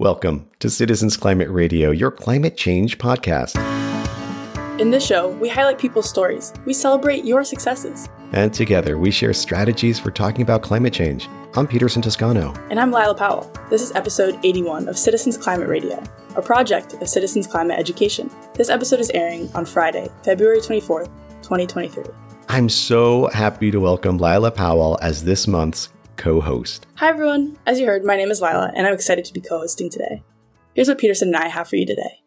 Welcome to Citizens Climate Radio, your climate change podcast. In this show, we highlight people's stories. We celebrate your successes. And together, we share strategies for talking about climate change. I'm Peterson Toscano. And I'm Lila Powell. This is episode 81 of Citizens Climate Radio, a project of Citizens Climate Education. This episode is airing on Friday, February 24th, 2023. I'm so happy to welcome Lila Powell as this month's co host. Hi, everyone. As you heard, my name is Lila, and I'm excited to be co hosting today. Here's what Peterson and I have for you today.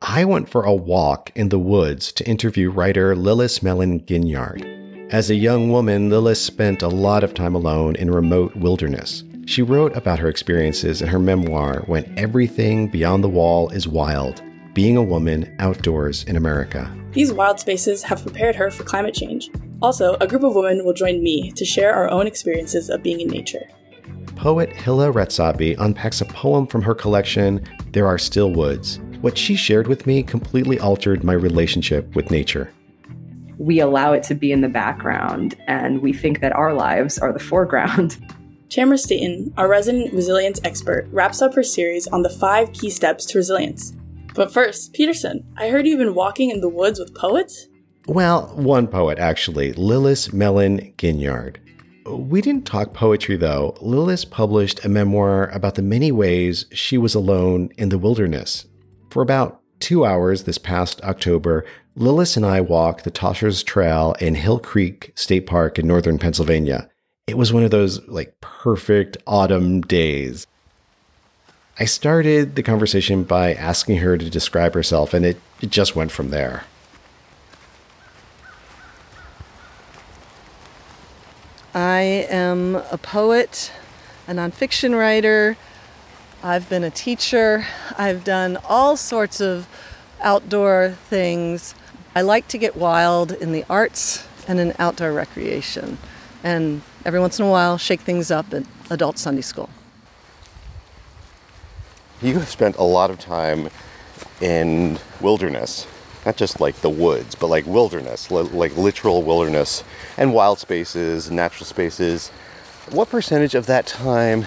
I went for a walk in the woods to interview writer Lilace Mellin Guignard. As a young woman, Lilace spent a lot of time alone in remote wilderness. She wrote about her experiences in her memoir, When Everything Beyond the Wall is Wild Being a Woman Outdoors in America. These wild spaces have prepared her for climate change. Also, a group of women will join me to share our own experiences of being in nature. Poet Hila Ratzabi unpacks a poem from her collection, There Are Still Woods. What she shared with me completely altered my relationship with nature. We allow it to be in the background, and we think that our lives are the foreground. Tamara Staten, our resident resilience expert, wraps up her series on the five key steps to resilience. But first, Peterson, I heard you've been walking in the woods with poets? Well, one poet, actually, Lilace Mellin Guignard. We didn't talk poetry, though. Lilace published a memoir about the many ways she was alone in the wilderness. For about two hours this past October, Lilace and I walked the Toshers Trail in Hill Creek State Park in northern Pennsylvania. It was one of those like perfect autumn days. I started the conversation by asking her to describe herself, and it, it just went from there. I am a poet, a nonfiction writer. I've been a teacher. I've done all sorts of outdoor things. I like to get wild in the arts and in outdoor recreation. And every once in a while, shake things up at adult Sunday school. You have spent a lot of time in wilderness not just like the woods, but like wilderness, li- like literal wilderness and wild spaces, natural spaces. What percentage of that time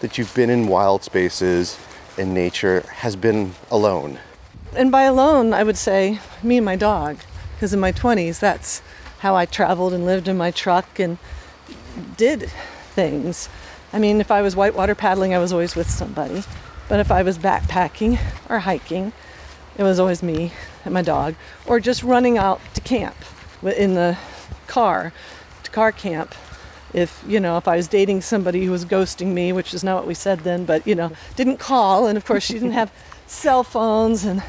that you've been in wild spaces in nature has been alone? And by alone, I would say me and my dog, because in my 20s, that's how I traveled and lived in my truck and did things. I mean, if I was whitewater paddling, I was always with somebody. But if I was backpacking or hiking, it was always me and my dog, or just running out to camp in the car, to car camp. If you know, if I was dating somebody who was ghosting me, which is not what we said then, but you know, didn't call, and of course she didn't have cell phones, and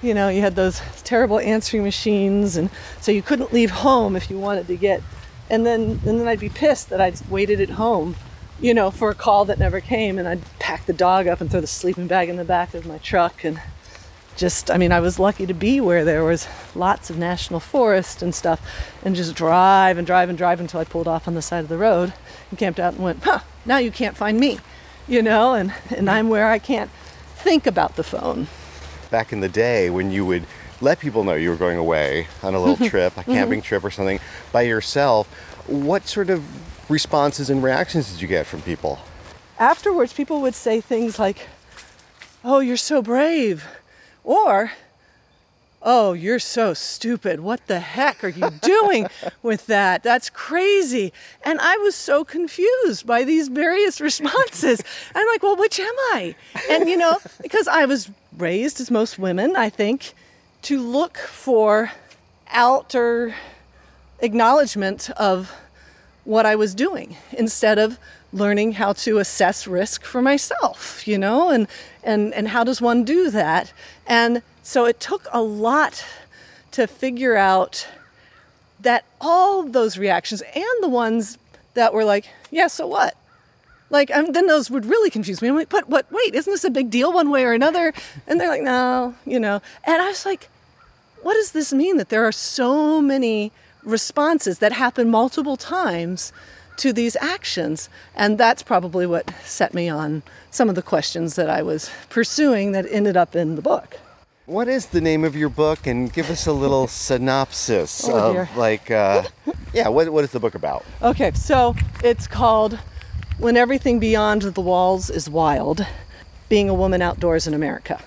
you know, you had those terrible answering machines, and so you couldn't leave home if you wanted to get. And then, and then I'd be pissed that I'd waited at home, you know, for a call that never came, and I'd pack the dog up and throw the sleeping bag in the back of my truck, and just i mean i was lucky to be where there was lots of national forest and stuff and just drive and drive and drive until i pulled off on the side of the road and camped out and went huh now you can't find me you know and and i'm where i can't think about the phone back in the day when you would let people know you were going away on a little trip a camping Mm-hmm. trip or something by yourself what sort of responses and reactions did you get from people? Afterwards people would say things like oh you're so brave or oh you're so stupid. What the heck are you doing with that? That's crazy. And i was so confused by these various responses. I'm like well which am i? And you know because i was raised as most women i think to look for outer acknowledgement of what I was doing instead of learning how to assess risk for myself, you know, and and and how does one do that? And so it took a lot to figure out that all those reactions and the ones that were like, yeah, so what? Like, then those would really confuse me. I'm like, but what? Wait, isn't this a big deal one way or another? And they're like, no, you know. And I was like, what does this mean that there are so many responses that happen multiple times to these actions? And that's probably what set me on some of the questions that I was pursuing that ended up in the book. What is the name of your book? And give us a little synopsis Oh, of like, uh, yeah, what, what is the book about? Okay, so it's called When Everything Beyond the Walls is Wild. being a woman outdoors in America.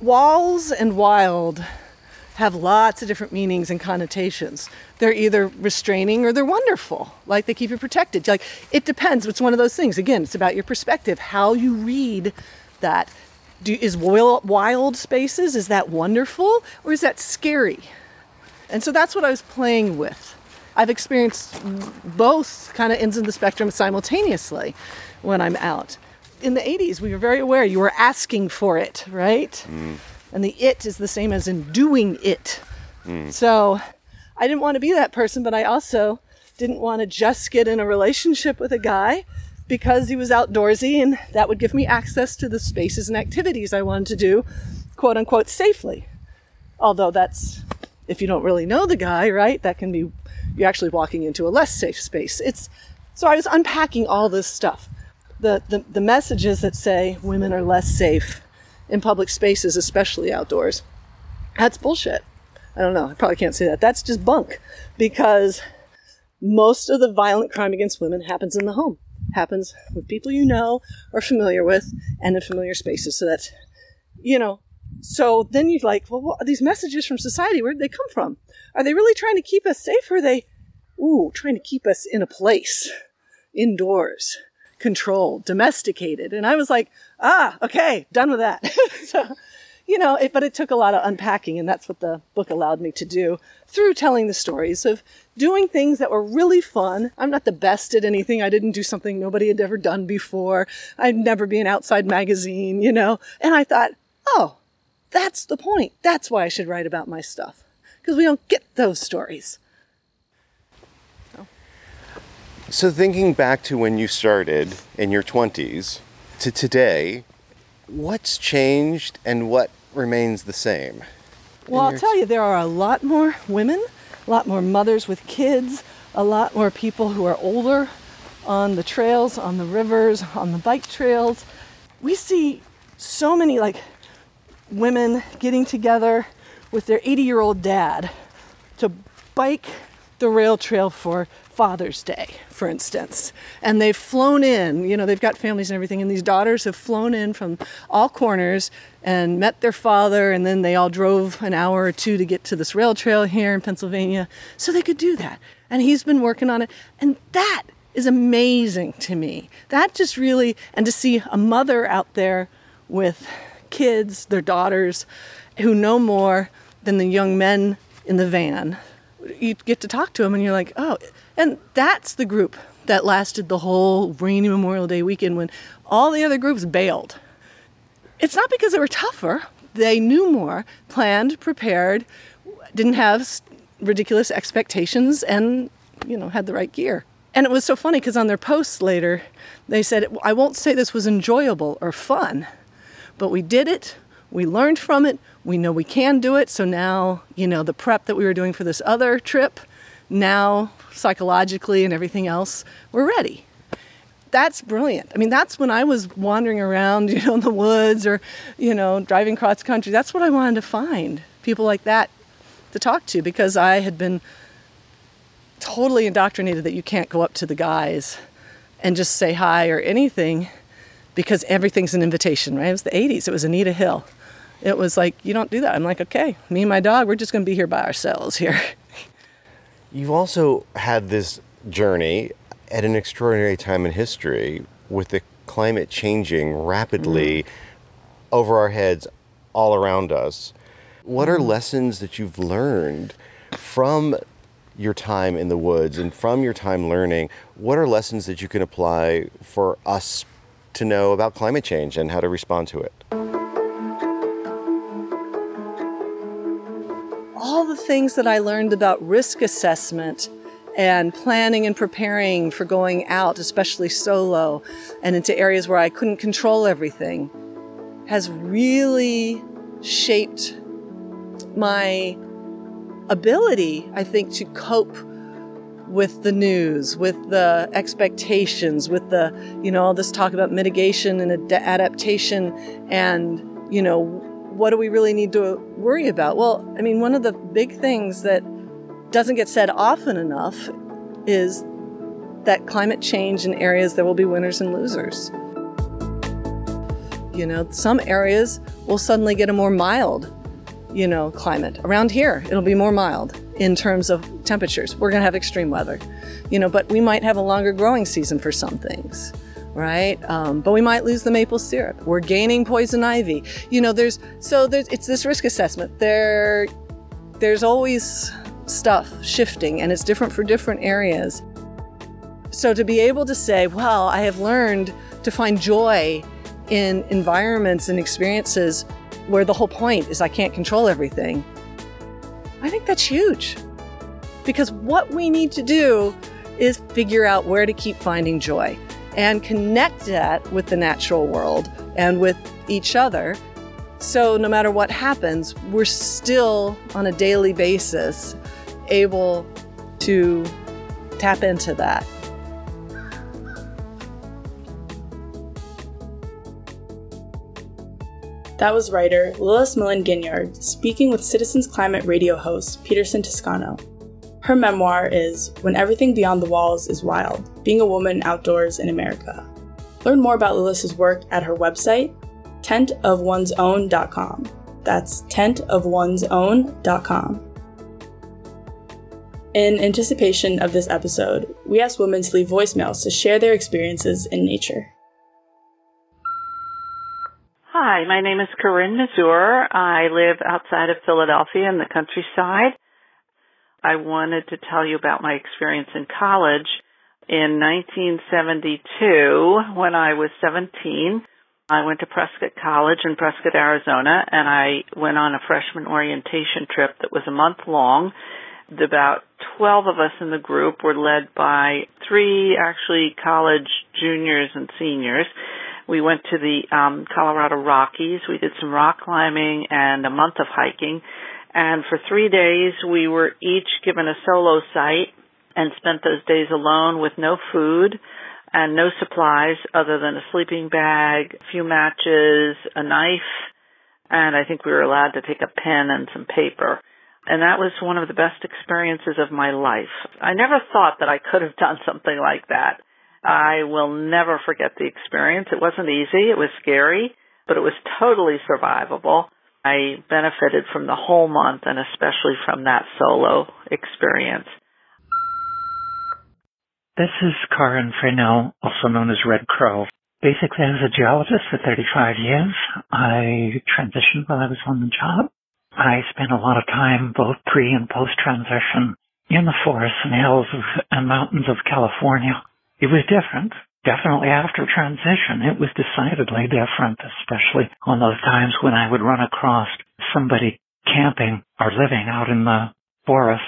Walls and wild have lots of different meanings and connotations. They're either restraining or they're wonderful, like they keep you protected. Like it depends. It's one of those things. Again, it's about your perspective, how you read that. Do, is wild, wild spaces is that wonderful or is that scary? And so that's what I was playing with. I've experienced both kind of ends of the spectrum simultaneously when I'm out. In the 80s, we were very aware you were asking for it, right? Mm. And the it is the same as in doing it. Mm. So I didn't want to be that person, but I also didn't want to just get in a relationship with a guy because he was outdoorsy and that would give me access to the spaces and activities I wanted to do, quote unquote, safely. Although that's, if you don't really know the guy, right, that can be you're actually walking into a less safe space. It's so I was unpacking all this stuff. The, the, the messages that say women are less safe in public spaces, especially outdoors. That's bullshit. I don't know. I probably can't say that. That's just bunk because most of the violent crime against women happens in the home, happens with people you know or familiar with and in familiar spaces. So that's, you know, so then you're like, well, what, these messages from society, where did they come from? Are they really trying to keep us safe or are they, ooh, trying to keep us in a place, indoors, controlled, domesticated? And I was like, ah, okay, done with that. so, you know, it, but it took a lot of unpacking, and that's what the book allowed me to do through telling the stories of doing things that were really fun. I'm not the best at anything. I didn't do something nobody had ever done before. I'd never be an outside magazine, you know. And I thought, oh, that's the point. That's why I should write about my stuff. Because we don't get those stories. So. So, thinking back to when you started in your 20s to today, what's changed and what remains the same? Well, I'll tell you, there are a lot more women, a lot more mothers with kids, a lot more people who are older on the trails, on the rivers, on the bike trails. We see so many, like, women getting together with their 80 year old dad to bike the rail trail for Father's Day, for instance. And they've flown in, you know, they've got families and everything, and these daughters have flown in from all corners and met their father, and then they all drove an hour or two to get to this rail trail here in Pennsylvania so they could do that. And he's been working on it. And that is amazing to me. That just really, and to see a mother out there with kids, their daughters, who know more than the young men in the van. You get to talk to them, and you're like, oh, and that's the group that lasted the whole rainy Memorial Day weekend when all the other groups bailed. It's not because they were tougher, they knew more, planned, prepared, didn't have ridiculous expectations, and, you know, had the right gear. And it was so funny because on their posts later, they said, I won't say this was enjoyable or fun, but we did it, we learned from it, we know we can do it. So now, you know, the prep that we were doing for this other trip, now psychologically and everything else, we're ready. That's brilliant. I mean, that's when I was wandering around, you know, in the woods or, you know, driving cross country. That's what I wanted to find people like that to talk to because I had been totally indoctrinated that you can't go up to the guys and just say hi or anything because everything's an invitation, right? It was the 80s. It was Anita Hill. It was like, you don't do that. I'm like, okay, me and my dog, we're just going to be here by ourselves here. You've also had this journey at an extraordinary time in history with the climate changing rapidly mm. over our heads all around us. What are lessons that you've learned from your time in the woods and from your time learning? What are lessons that you can apply for us to know about climate change and how to respond to it. All the things that I learned about risk assessment and planning and preparing for going out, especially solo, and into areas where I couldn't control everything, has really shaped my ability, I think, to cope with the news, with the expectations, with the, you know, all this talk about mitigation and ad- adaptation and, you know, what do we really need to worry about? Well, I mean, one of the big things that doesn't get said often enough is that climate change in areas there will be winners and losers. You know, some areas will suddenly get a more mild, you know, climate. Around here, it'll be more mild in terms of temperatures. We're going to have extreme weather, you know, but we might have a longer growing season for some things right? Um, but we might lose the maple syrup. We're gaining poison ivy. You know, there's so there's it's this risk assessment. There, there's always stuff shifting, and it's different for different areas. So to be able to say, well, I have learned to find joy in environments and experiences where the whole point is I can't control everything. I think that's huge. Because what we need to do is figure out where to keep finding joy and connect that with the natural world and with each other. So, no matter what happens, we're still on a daily basis able to tap into that. That was writer Lilace Mellin Guignard speaking with Citizens Climate radio host Peterson Toscano. Her memoir is When Everything Beyond the Walls is Wild Being a Woman Outdoors in America. Learn more about Lilace's work at her website, tentofone'sown.com. That's tentofone'sown.com. In anticipation of this episode, we asked women to leave voicemails to share their experiences in nature. Hi, my name is Corinne Mazur. I live outside of Philadelphia in the countryside. I wanted to tell you about my experience in college. In 1972, when I was 17, I went to Prescott College in Prescott, Arizona, and I went on a freshman orientation trip that was a month long. About 12 of us in the group were led by three actually college juniors and seniors. We went to the um, Colorado Rockies. We did some rock climbing and a month of hiking. And for three days, we were each given a solo site and spent those days alone with no food and no supplies other than a sleeping bag, a few matches, a knife, and I think we were allowed to take a pen and some paper. And that was one of the best experiences of my life. I never thought that I could have done something like that. I will never forget the experience. It wasn't easy. It was scary, but it was totally survivable. I benefited from the whole month and especially from that solo experience. This is Karin Fresnel, also known as Red Crow. Basically, I was a geologist for 35 years. I transitioned while I was on the job. I spent a lot of time, both pre and post transition, in the forests and hills and mountains of California. It was different definitely after transition, it was decidedly different, especially on those times when I would run across somebody camping or living out in the forests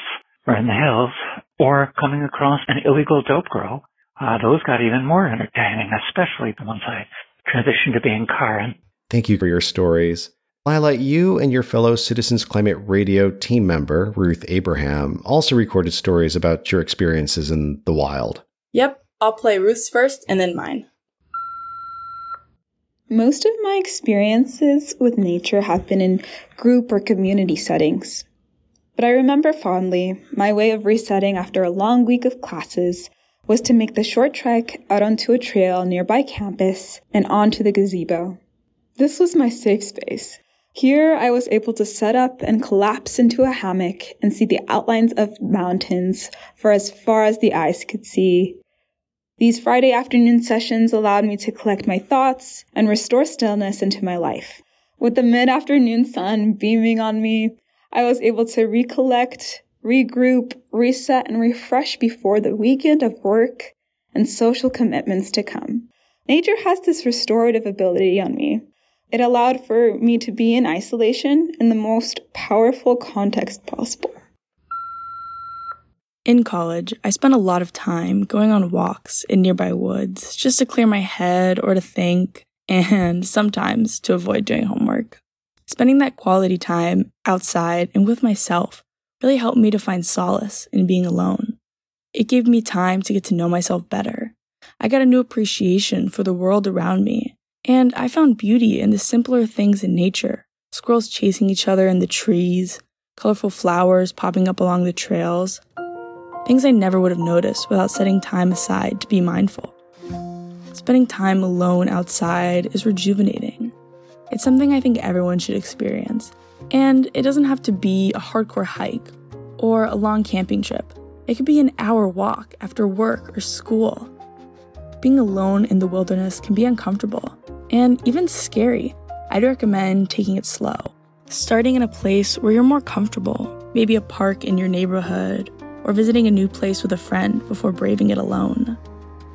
or in the hills or coming across an illegal dope grow. Uh, those got even more entertaining, especially the ones I transitioned to being Karin. Thank you for your stories. Lila, you and your fellow Citizens Climate Radio team member, Ruth Abraham, also recorded stories about your experiences in the wild. Yep, I'll play Ruth's first and then mine. Most of my experiences with nature have been in group or community settings. But I remember fondly my way of resetting after a long week of classes was to make the short trek out onto a trail nearby campus and onto the gazebo. This was my safe space. Here I was able to set up and collapse into a hammock and see the outlines of mountains for as far as the eyes could see these Friday afternoon sessions allowed me to collect my thoughts and restore stillness into my life. With the mid afternoon sun beaming on me, I was able to recollect, regroup, reset, and refresh before the weekend of work and social commitments to come. Nature has this restorative ability on me. It allowed for me to be in isolation in the most powerful context possible. In college, I spent a lot of time going on walks in nearby woods just to clear my head or to think, and sometimes to avoid doing homework. Spending that quality time outside and with myself really helped me to find solace in being alone. It gave me time to get to know myself better. I got a new appreciation for the world around me, and I found beauty in the simpler things in nature squirrels chasing each other in the trees, colorful flowers popping up along the trails things I never would have noticed without setting time aside to be mindful. Spending time alone outside is rejuvenating. It's something I think everyone should experience. And it doesn't have to be a hardcore hike or a long camping trip. It could be an hour walk after work or school. Being alone in the wilderness can be uncomfortable and even scary. I'd recommend taking it slow, starting in a place where you're more comfortable, maybe a park in your neighborhood, or visiting a new place with a friend before braving it alone.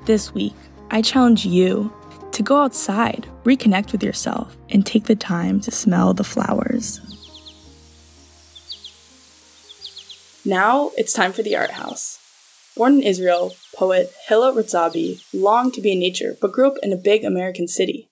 This week, I challenge you to go outside, reconnect with yourself, and take the time to smell the flowers. Now it's time for the art house. Born in Israel, poet Hila Ratzabi longed to be in nature but grew up in a big American city.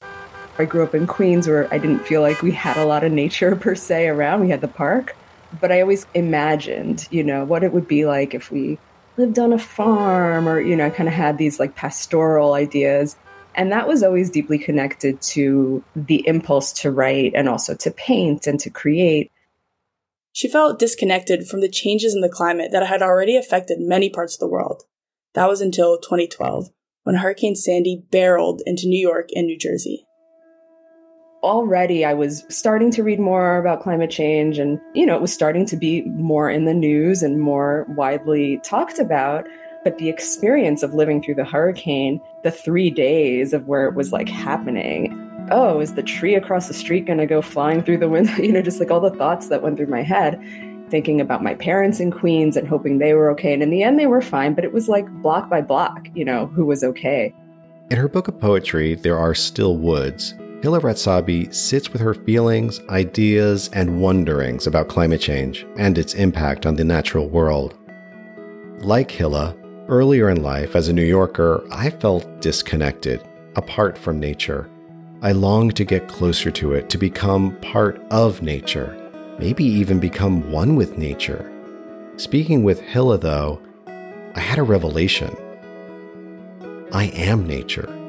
I grew up in Queens where I didn't feel like we had a lot of nature per se around. We had the park, but I always imagined, you know, what it would be like if we lived on a farm or, you know, I kind of had these like pastoral ideas. And that was always deeply connected to the impulse to write and also to paint and to create. She felt disconnected from the changes in the climate that had already affected many parts of the world. That was until 2012, when Hurricane Sandy barreled into New York and New Jersey already I was starting to read more about climate change and, you know, it was starting to be more in the news and more widely talked about. But the experience of living through the hurricane, the three days of where it was like happening, oh, is the tree across the street going to go flying through the window? You know, just like all the thoughts that went through my head, thinking about my parents in Queens and hoping they were okay. And in the end, they were fine, but it was like block by block, you know, who was okay. In her book of poetry, There Are Still Woods, Hila Ratzabi sits with her feelings, ideas, and wonderings about climate change and its impact on the natural world. Like Hila, earlier in life as a New Yorker, I felt disconnected, apart from nature. I longed to get closer to it, to become part of nature, maybe even become one with nature. Speaking with Hila, though, I had a revelation. I am nature.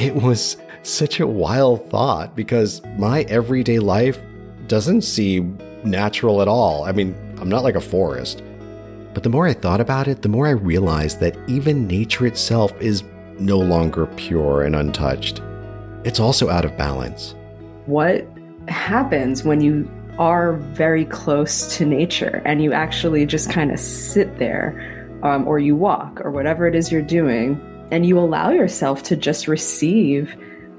It was such a wild thought because my everyday life doesn't seem natural at all. I mean, I'm not like a forest. But the more I thought about it, the more I realized that even nature itself is no longer pure and untouched. It's also out of balance. What happens when you are very close to nature and you actually just kind of sit there um, or you walk or whatever it is you're doing and you allow yourself to just receive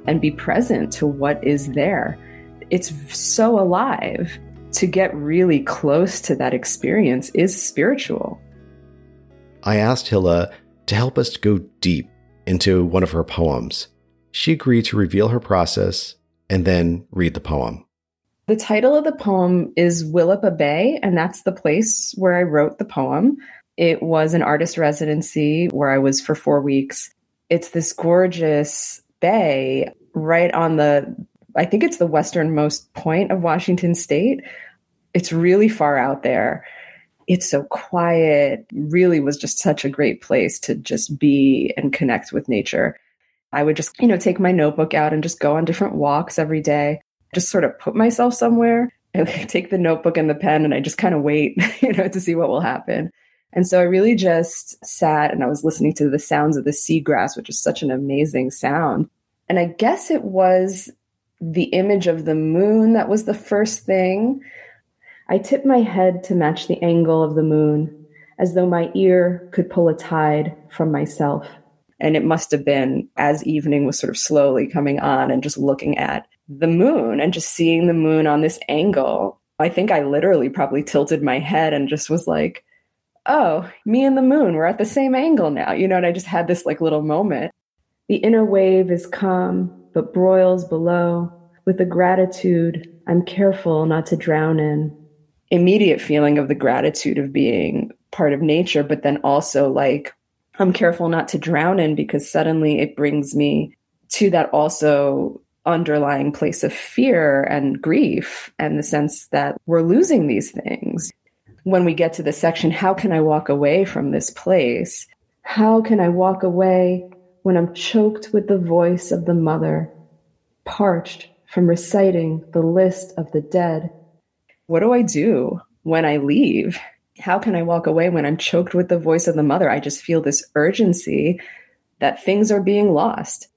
and be present to what is there. It's so alive. To get really close to that experience is spiritual. I asked Hila to help us go deep into one of her poems. She agreed to reveal her process and then read the poem. The title of the poem is Willapa Bay, and that's the place where I wrote the poem. It was an artist residency where I was for four weeks. It's this gorgeous bay right on the, I think it's the westernmost point of Washington state. It's really far out there. It's so quiet, really was just such a great place to just be and connect with nature. I would just, you know, take my notebook out and just go on different walks every day, just sort of put myself somewhere and take the notebook and the pen and I just kind of wait, you know, to see what will happen. And so I really just sat and I was listening to the sounds of the seagrass, which is such an amazing sound. And I guess it was the image of the moon that was the first thing. I tipped my head to match the angle of the moon, as though my ear could pull a tide from myself. And it must have been as evening was sort of slowly coming on and just looking at the moon and just seeing the moon on this angle. I think I literally probably tilted my head and just was like, oh, me and the moon, we're at the same angle now. You know, and I just had this like little moment. The inner wave is calm, but broils below. With the gratitude I'm careful not to drown in. Immediate feeling of the gratitude of being part of nature, but then also like I'm careful not to drown in because suddenly it brings me to that also underlying place of fear and grief and the sense that we're losing these things. When we get to the section, how can I walk away from this place? How can I walk away when I'm choked with the voice of the mother, parched from reciting the list of the dead. What do I do when I leave? How can I walk away when I'm choked with the voice of the mother? I just feel this urgency that things are being lost.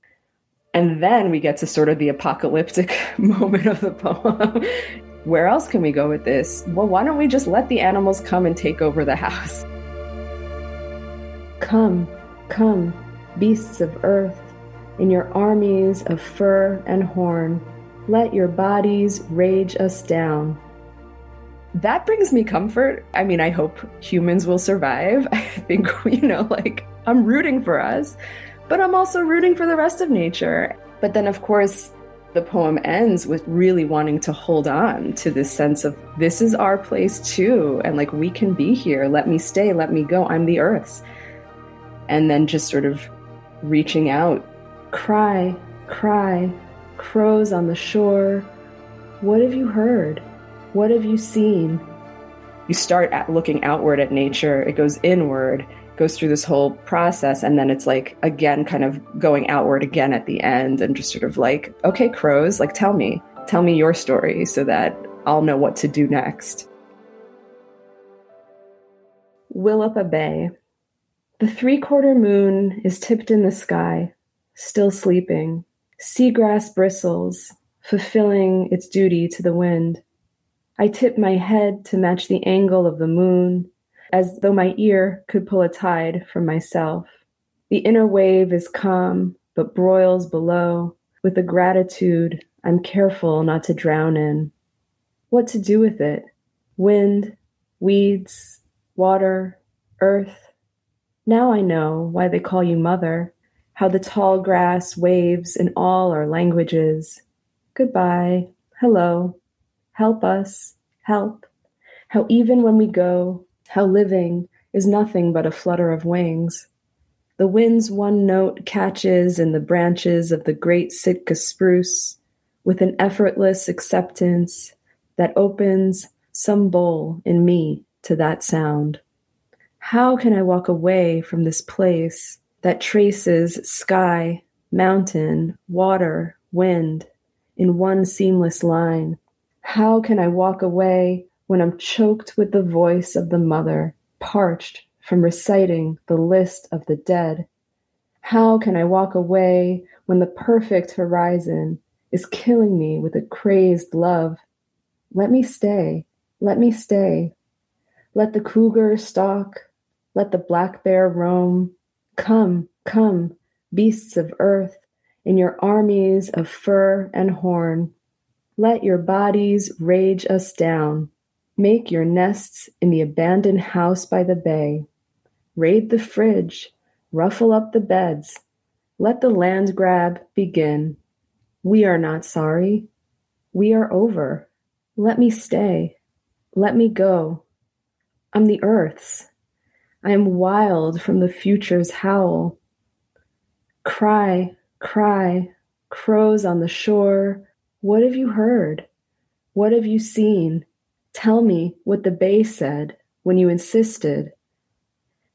And then we get to sort of the apocalyptic moment of the poem. Where else can we go with this? Well, why don't we just let the animals come and take over the house? Come, come, beasts of earth, in your armies of fur and horn, let your bodies rage us down. That brings me comfort. I mean, I hope humans will survive. I think, you know, like, I'm rooting for us, but I'm also rooting for the rest of nature. But then, of course, the poem ends with really wanting to hold on to this sense of this is our place too. And like, we can be here. Let me stay. Let me go. I'm the earth's. And then just sort of reaching out cry, cry, crows on the shore. What have you heard? What have you seen? You start at looking outward at nature, it goes inward, goes through this whole process, and then it's like, again, kind of going outward again at the end, and just sort of like, okay, crows, like, tell me, tell me your story so that I'll know what to do next. Willapa Bay. The three quarter moon is tipped in the sky, still sleeping. Seagrass bristles, fulfilling its duty to the wind. I tip my head to match the angle of the moon, as though my ear could pull a tide from myself. The inner wave is calm, but broils below, with a gratitude I'm careful not to drown in. What to do with it? Wind, weeds, water, earth. Now I know why they call you mother how the tall grass waves in all our languages. Goodbye, hello, help us, help. How even when we go, how living is nothing but a flutter of wings. The wind's one note catches in the branches of the great Sitka spruce with an effortless acceptance that opens some bowl in me to that sound. How can I walk away from this place that traces sky, mountain, water, wind in one seamless line. How can I walk away when I'm choked with the voice of the mother, parched from reciting the list of the dead? How can I walk away when the perfect horizon is killing me with a crazed love? Let me stay. Let me stay. Let the cougar stalk. Let the black bear roam. Come, come, beasts of earth, in your armies of fur and horn. Let your bodies rage us down. Make your nests in the abandoned house by the bay. Raid the fridge, ruffle up the beds. Let the land grab begin. We are not sorry. We are over. Let me stay. Let me go. I'm the earth's. I am wild from the future's howl. Cry, cry, crows on the shore. What have you heard? What have you seen? Tell me what the bay said when you insisted.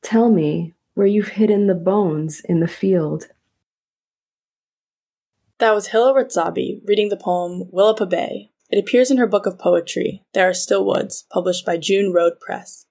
Tell me where you've hidden the bones in the field. That was Hila Ratzabi reading the poem Willapa Bay. It appears in her book of poetry, There Are Still Woods, published by June Road Press.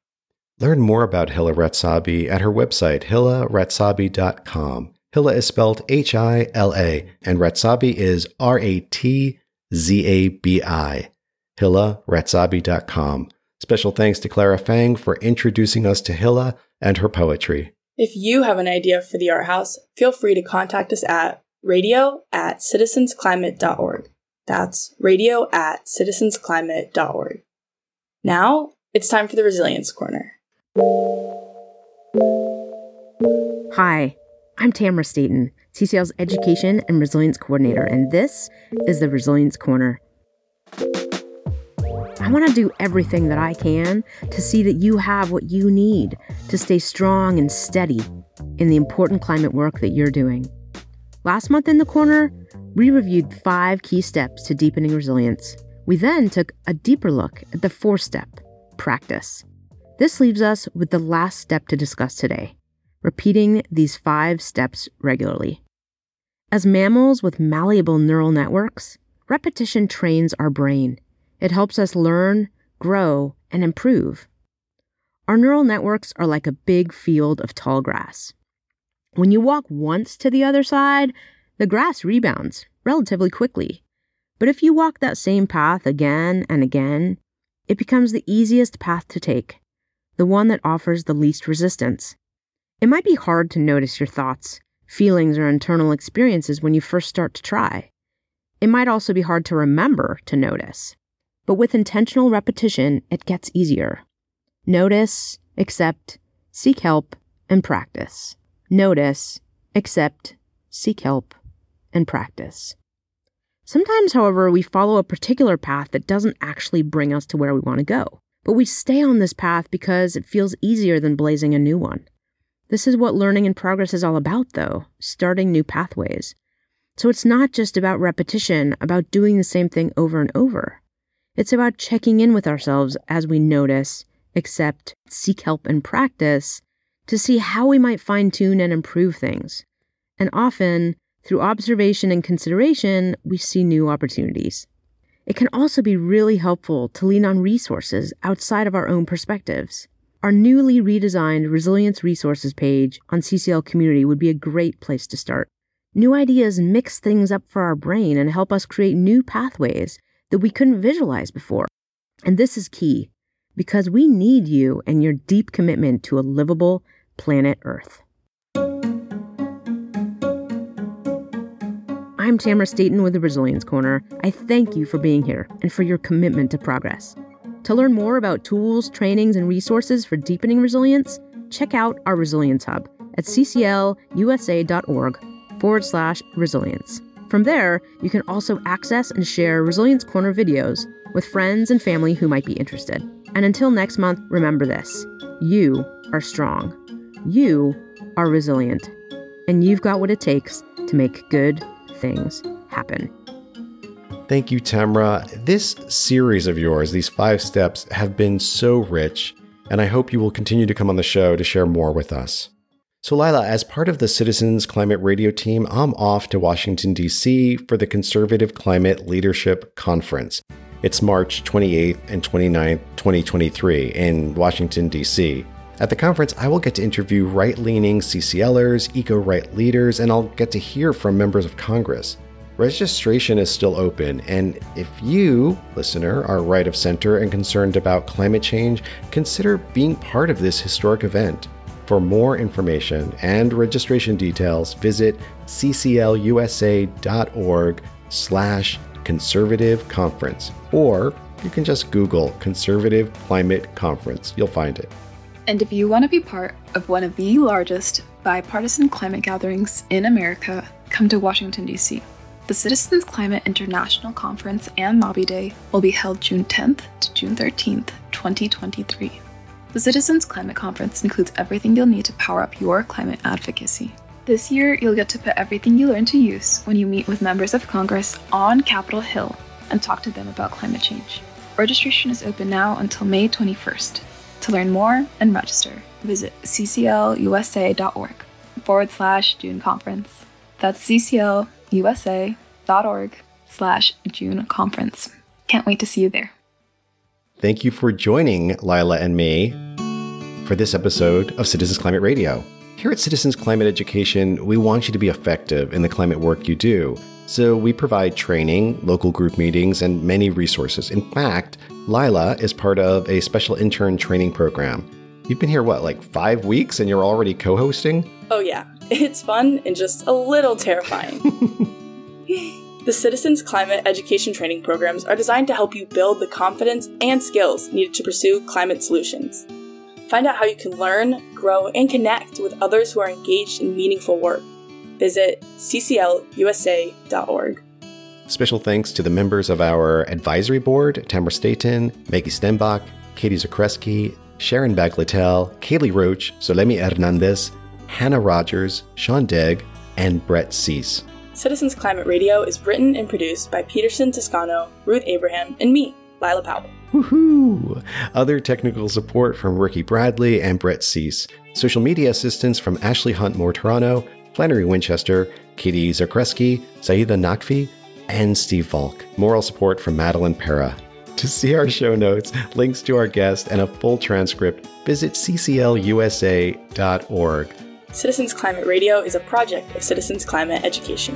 Learn more about Hila Ratzabi at her website, hilaratzabi.com. Hila is spelled H I L A, and Ratzabi is R A T Z A B I. HilaRatzabi.com. Special thanks to Clara Fang for introducing us to Hila and her poetry. If you have an idea for the art house, feel free to contact us at radio at citizensclimate.org. That's radio at citizensclimate.org. Now it's time for the Resilience Corner. Hi, I'm Tamara Staten, CCL's Education and Resilience Coordinator, and this is the Resilience Corner. I want to do everything that I can to see that you have what you need to stay strong and steady in the important climate work that you're doing. Last month in the corner, we reviewed five key steps to deepening resilience. We then took a deeper look at the fourth step practice. This leaves us with the last step to discuss today repeating these five steps regularly. As mammals with malleable neural networks, repetition trains our brain. It helps us learn, grow, and improve. Our neural networks are like a big field of tall grass. When you walk once to the other side, the grass rebounds relatively quickly. But if you walk that same path again and again, it becomes the easiest path to take, the one that offers the least resistance. It might be hard to notice your thoughts, feelings, or internal experiences when you first start to try. It might also be hard to remember to notice. But with intentional repetition, it gets easier. Notice, accept, seek help, and practice. Notice, accept, seek help, and practice. Sometimes, however, we follow a particular path that doesn't actually bring us to where we want to go. But we stay on this path because it feels easier than blazing a new one. This is what learning in progress is all about, though starting new pathways. So it's not just about repetition, about doing the same thing over and over. It's about checking in with ourselves as we notice, accept, seek help, and practice to see how we might fine tune and improve things. And often, through observation and consideration, we see new opportunities. It can also be really helpful to lean on resources outside of our own perspectives. Our newly redesigned Resilience Resources page on CCL Community would be a great place to start. New ideas mix things up for our brain and help us create new pathways that we couldn't visualize before. And this is key because we need you and your deep commitment to a livable planet Earth. I'm Tamara Staten with the Resilience Corner. I thank you for being here and for your commitment to progress. To learn more about tools, trainings, and resources for deepening resilience, check out our Resilience Hub at cclusa.org forward slash resilience. From there, you can also access and share Resilience Corner videos with friends and family who might be interested. And until next month, remember this you are strong, you are resilient, and you've got what it takes to make good things happen. Thank you, Tamra. This series of yours, these five steps, have been so rich, and I hope you will continue to come on the show to share more with us. So, Lila, as part of the Citizens Climate Radio team, I'm off to Washington, D.C. for the Conservative Climate Leadership Conference. It's March 28th and 29th, 2023, in Washington, D.C. At the conference, I will get to interview right leaning CCLers, eco right leaders, and I'll get to hear from members of Congress. Registration is still open, and if you, listener, are right of center and concerned about climate change, consider being part of this historic event. For more information and registration details, visit cclusa.org slash conservative conference, or you can just Google Conservative Climate Conference. You'll find it. And if you want to be part of one of the largest bipartisan climate gatherings in America, come to Washington, D.C. The Citizens Climate International Conference and Lobby Day will be held June 10th to June 13th, 2023. The Citizens Climate Conference includes everything you'll need to power up your climate advocacy. This year, you'll get to put everything you learn to use when you meet with members of Congress on Capitol Hill and talk to them about climate change. Registration is open now until May 21st. To learn more and register, visit cclusa.org forward slash June Conference. That's cclusa.org slash June Conference. Can't wait to see you there. Thank you for joining Lila and me for this episode of Citizens Climate Radio. Here at Citizens Climate Education, we want you to be effective in the climate work you do. So we provide training, local group meetings, and many resources. In fact, Lila is part of a special intern training program. You've been here, what, like five weeks and you're already co hosting? Oh, yeah. It's fun and just a little terrifying. the Citizens Climate Education Training programs are designed to help you build the confidence and skills needed to pursue climate solutions. Find out how you can learn, grow, and connect with others who are engaged in meaningful work. Visit cclusa.org. Special thanks to the members of our advisory board Tamara Staten, Maggie Stenbach, Katie Zakreski, Sharon Baglitel, Kaylee Roach, Solemi Hernandez, Hannah Rogers, Sean Degg, and Brett Cease. Citizens Climate Radio is written and produced by Peterson Toscano, Ruth Abraham, and me, Lila Powell. Woohoo! Other technical support from Ricky Bradley and Brett Cease. Social media assistance from Ashley Hunt Mortarano, Flannery Winchester, Katie Zakreski, Saida Nakfi, and Steve Falk. Moral support from Madeline Para. To see our show notes, links to our guest, and a full transcript, visit cclusa.org. Citizens Climate Radio is a project of Citizens Climate Education.